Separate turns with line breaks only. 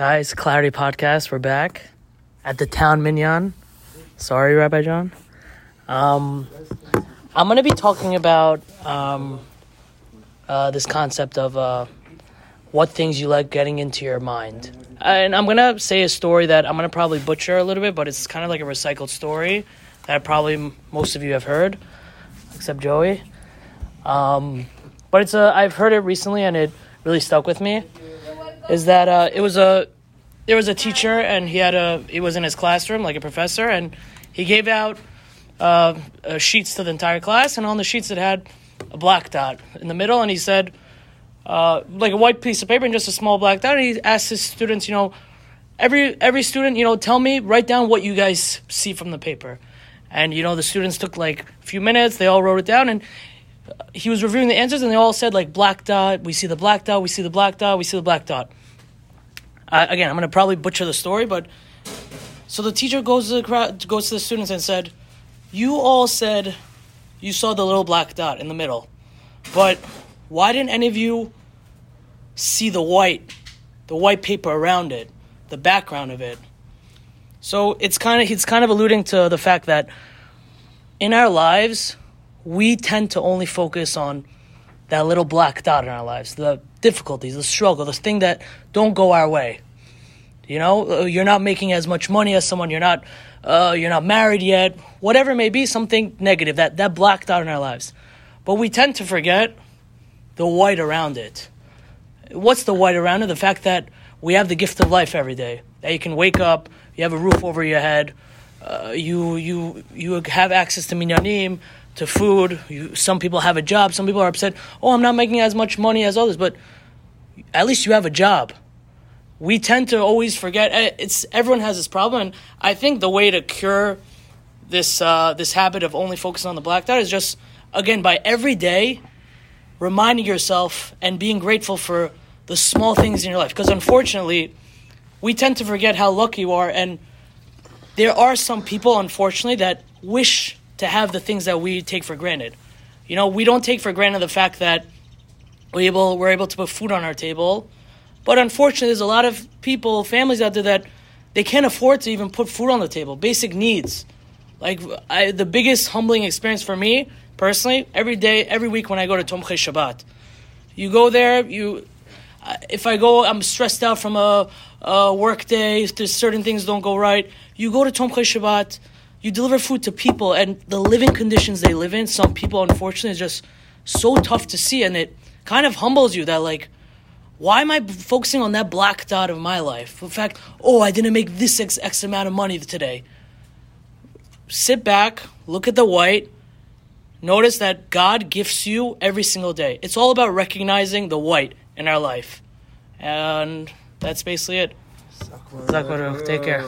Guys, Clarity Podcast, we're back at the Town Minyan. Sorry, Rabbi John. Um, I'm going to be talking about um, uh, this concept of uh, what things you like getting into your mind. And I'm going to say a story that I'm going to probably butcher a little bit, but it's kind of like a recycled story that probably most of you have heard, except Joey. Um, but it's a, I've heard it recently and it really stuck with me. Is that uh, it was a there was a teacher and he had a he was in his classroom like a professor and he gave out uh, uh, sheets to the entire class and on the sheets it had a black dot in the middle and he said uh, like a white piece of paper and just a small black dot and he asked his students you know every every student you know tell me write down what you guys see from the paper. And you know the students took like a few minutes they all wrote it down and he was reviewing the answers and they all said like black dot we see the black dot we see the black dot we see the black dot uh, again i'm going to probably butcher the story but so the teacher goes to the crowd goes to the students and said you all said you saw the little black dot in the middle but why didn't any of you see the white the white paper around it the background of it? So it's kind of he's kind of alluding to the fact that in our lives we tend to only focus on that little black dot in our lives, the difficulties, the struggle, the thing that don't go our way. You know, uh, you're not making as much money as someone. You're not, uh, you're not married yet. Whatever it may be, something negative that that black dot in our lives. But we tend to forget the white around it. What's the white around it? The fact that we have the gift of life every day. That you can wake up, you have a roof over your head, uh, you you you have access to minyanim, to food. You, some people have a job. Some people are upset. Oh, I'm not making as much money as others, but at least you have a job. We tend to always forget. eh, It's everyone has this problem, and I think the way to cure this uh, this habit of only focusing on the black dot is just again by every day reminding yourself and being grateful for the small things in your life. Because unfortunately, we tend to forget how lucky you are, and there are some people, unfortunately, that wish to have the things that we take for granted. You know, we don't take for granted the fact that we're able we're able to put food on our table, but unfortunately, there's a lot of people, families out there that they can't afford to even put food on the table. Basic needs, like I, the biggest humbling experience for me personally, every day, every week when I go to Tomchei Shabbat, you go there, you if I go, I'm stressed out from a, a work day. If there's certain things don't go right, you go to Tomchei Shabbat. You deliver food to people, and the living conditions they live in. Some people, unfortunately, is just so tough to see, and it kind of humbles you that like, why am I focusing on that black dot of my life? In fact, oh, I didn't make this X, X amount of money today. Sit back, look at the white, notice that God gifts you every single day. It's all about recognizing the white in our life. And that's basically it. Zakbaruch, Take care.